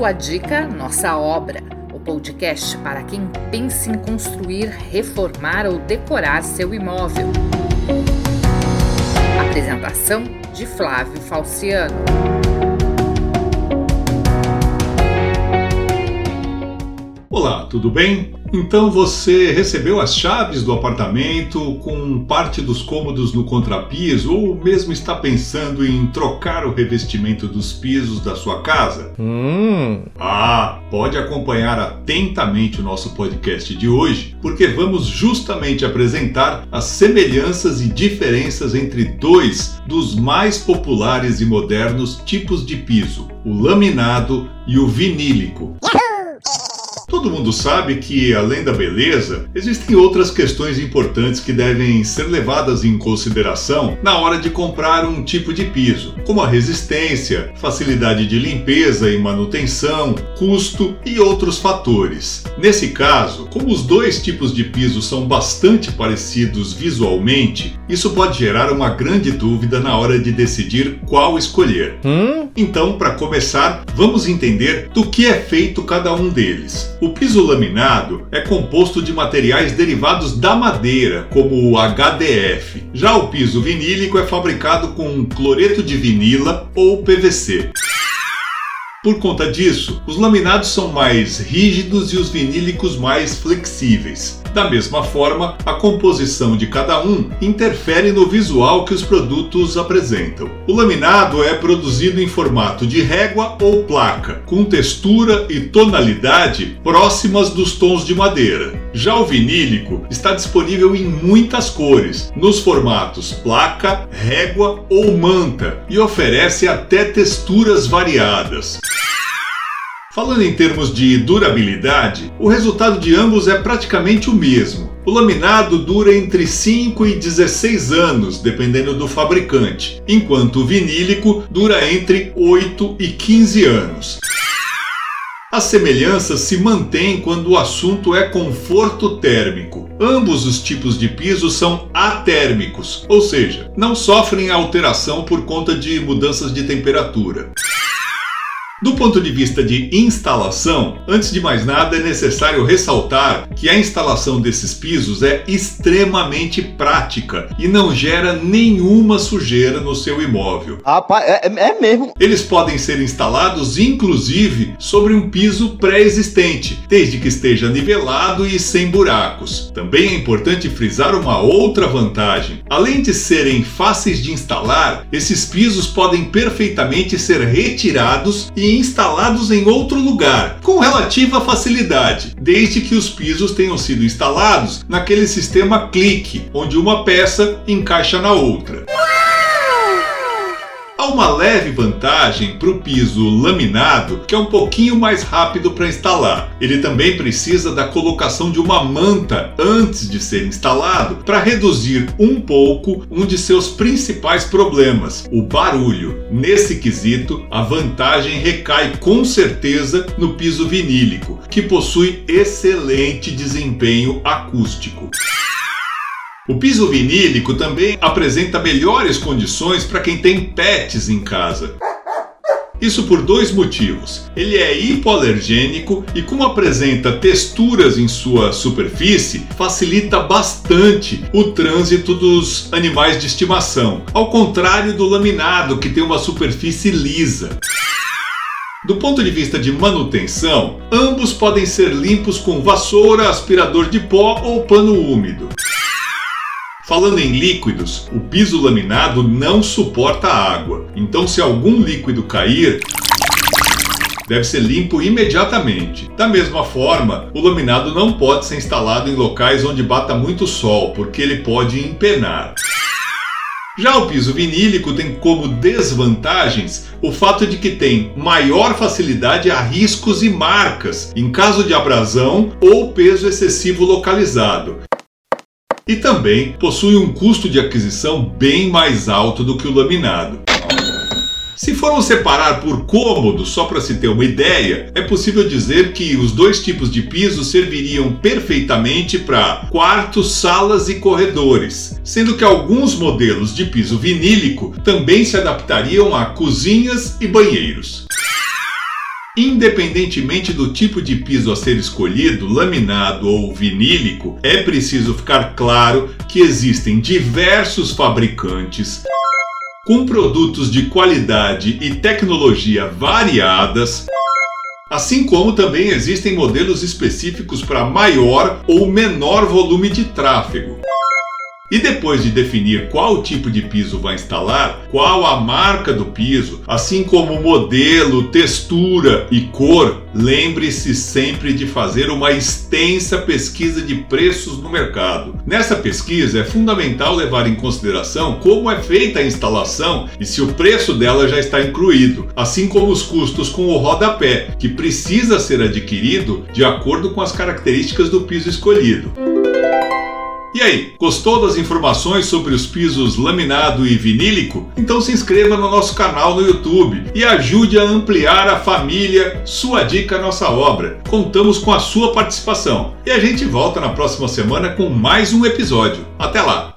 Sua dica, nossa obra. O podcast para quem pensa em construir, reformar ou decorar seu imóvel. Apresentação de Flávio Falciano. Olá, tudo bem? Então você recebeu as chaves do apartamento com parte dos cômodos no contrapiso ou mesmo está pensando em trocar o revestimento dos pisos da sua casa? Hum. Ah, pode acompanhar atentamente o nosso podcast de hoje, porque vamos justamente apresentar as semelhanças e diferenças entre dois dos mais populares e modernos tipos de piso, o laminado e o vinílico. Todo mundo sabe que, além da beleza, existem outras questões importantes que devem ser levadas em consideração na hora de comprar um tipo de piso, como a resistência, facilidade de limpeza e manutenção, custo e outros fatores. Nesse caso, como os dois tipos de piso são bastante parecidos visualmente, isso pode gerar uma grande dúvida na hora de decidir qual escolher. Hum? Então, para começar, vamos entender do que é feito cada um deles. O piso laminado é composto de materiais derivados da madeira, como o HDF. Já o piso vinílico é fabricado com cloreto de vinila ou PVC. Por conta disso, os laminados são mais rígidos e os vinílicos mais flexíveis. Da mesma forma, a composição de cada um interfere no visual que os produtos apresentam. O laminado é produzido em formato de régua ou placa, com textura e tonalidade próximas dos tons de madeira. Já o vinílico está disponível em muitas cores, nos formatos placa, régua ou manta, e oferece até texturas variadas. Falando em termos de durabilidade, o resultado de ambos é praticamente o mesmo. O laminado dura entre 5 e 16 anos, dependendo do fabricante, enquanto o vinílico dura entre 8 e 15 anos. As semelhanças se mantêm quando o assunto é conforto térmico. Ambos os tipos de piso são atérmicos, ou seja, não sofrem alteração por conta de mudanças de temperatura. Do ponto de vista de instalação, antes de mais nada é necessário ressaltar que a instalação desses pisos é extremamente prática e não gera nenhuma sujeira no seu imóvel. Rapaz, é, é mesmo. Eles podem ser instalados inclusive sobre um piso pré-existente, desde que esteja nivelado e sem buracos. Também é importante frisar uma outra vantagem. Além de serem fáceis de instalar, esses pisos podem perfeitamente ser retirados instalados em outro lugar, com relativa facilidade, desde que os pisos tenham sido instalados naquele sistema clique, onde uma peça encaixa na outra. Há uma leve vantagem para o piso laminado, que é um pouquinho mais rápido para instalar. Ele também precisa da colocação de uma manta antes de ser instalado para reduzir um pouco um de seus principais problemas, o barulho. Nesse quesito, a vantagem recai com certeza no piso vinílico, que possui excelente desempenho acústico. O piso vinílico também apresenta melhores condições para quem tem pets em casa. Isso por dois motivos. Ele é hipoalergênico e, como apresenta texturas em sua superfície, facilita bastante o trânsito dos animais de estimação, ao contrário do laminado, que tem uma superfície lisa. Do ponto de vista de manutenção, ambos podem ser limpos com vassoura, aspirador de pó ou pano úmido. Falando em líquidos, o piso laminado não suporta água, então se algum líquido cair, deve ser limpo imediatamente. Da mesma forma, o laminado não pode ser instalado em locais onde bata muito sol, porque ele pode empenar. Já o piso vinílico tem como desvantagens o fato de que tem maior facilidade a riscos e marcas em caso de abrasão ou peso excessivo localizado, e também possui um custo de aquisição bem mais alto do que o laminado. Se formos separar por cômodo, só para se ter uma ideia, é possível dizer que os dois tipos de piso serviriam perfeitamente para quartos, salas e corredores, sendo que alguns modelos de piso vinílico também se adaptariam a cozinhas e banheiros. Independentemente do tipo de piso a ser escolhido, laminado ou vinílico, é preciso ficar claro que existem diversos fabricantes com produtos de qualidade e tecnologia variadas. Assim como também existem modelos específicos para maior ou menor volume de tráfego. E depois de definir qual tipo de piso vai instalar, qual a marca do piso, assim como modelo, textura e cor, lembre-se sempre de fazer uma extensa pesquisa de preços no mercado. Nessa pesquisa é fundamental levar em consideração como é feita a instalação e se o preço dela já está incluído, assim como os custos com o rodapé, que precisa ser adquirido de acordo com as características do piso escolhido. E aí, gostou das informações sobre os pisos laminado e vinílico? Então se inscreva no nosso canal no YouTube e ajude a ampliar a família Sua Dica Nossa Obra. Contamos com a sua participação. E a gente volta na próxima semana com mais um episódio. Até lá!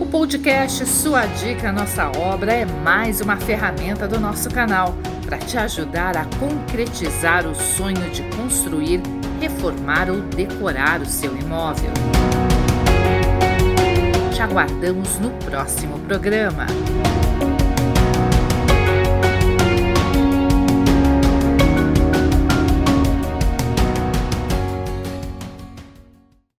O podcast Sua Dica Nossa Obra é mais uma ferramenta do nosso canal para te ajudar a concretizar o sonho de construir, reformar ou decorar o seu imóvel. Te aguardamos no próximo programa.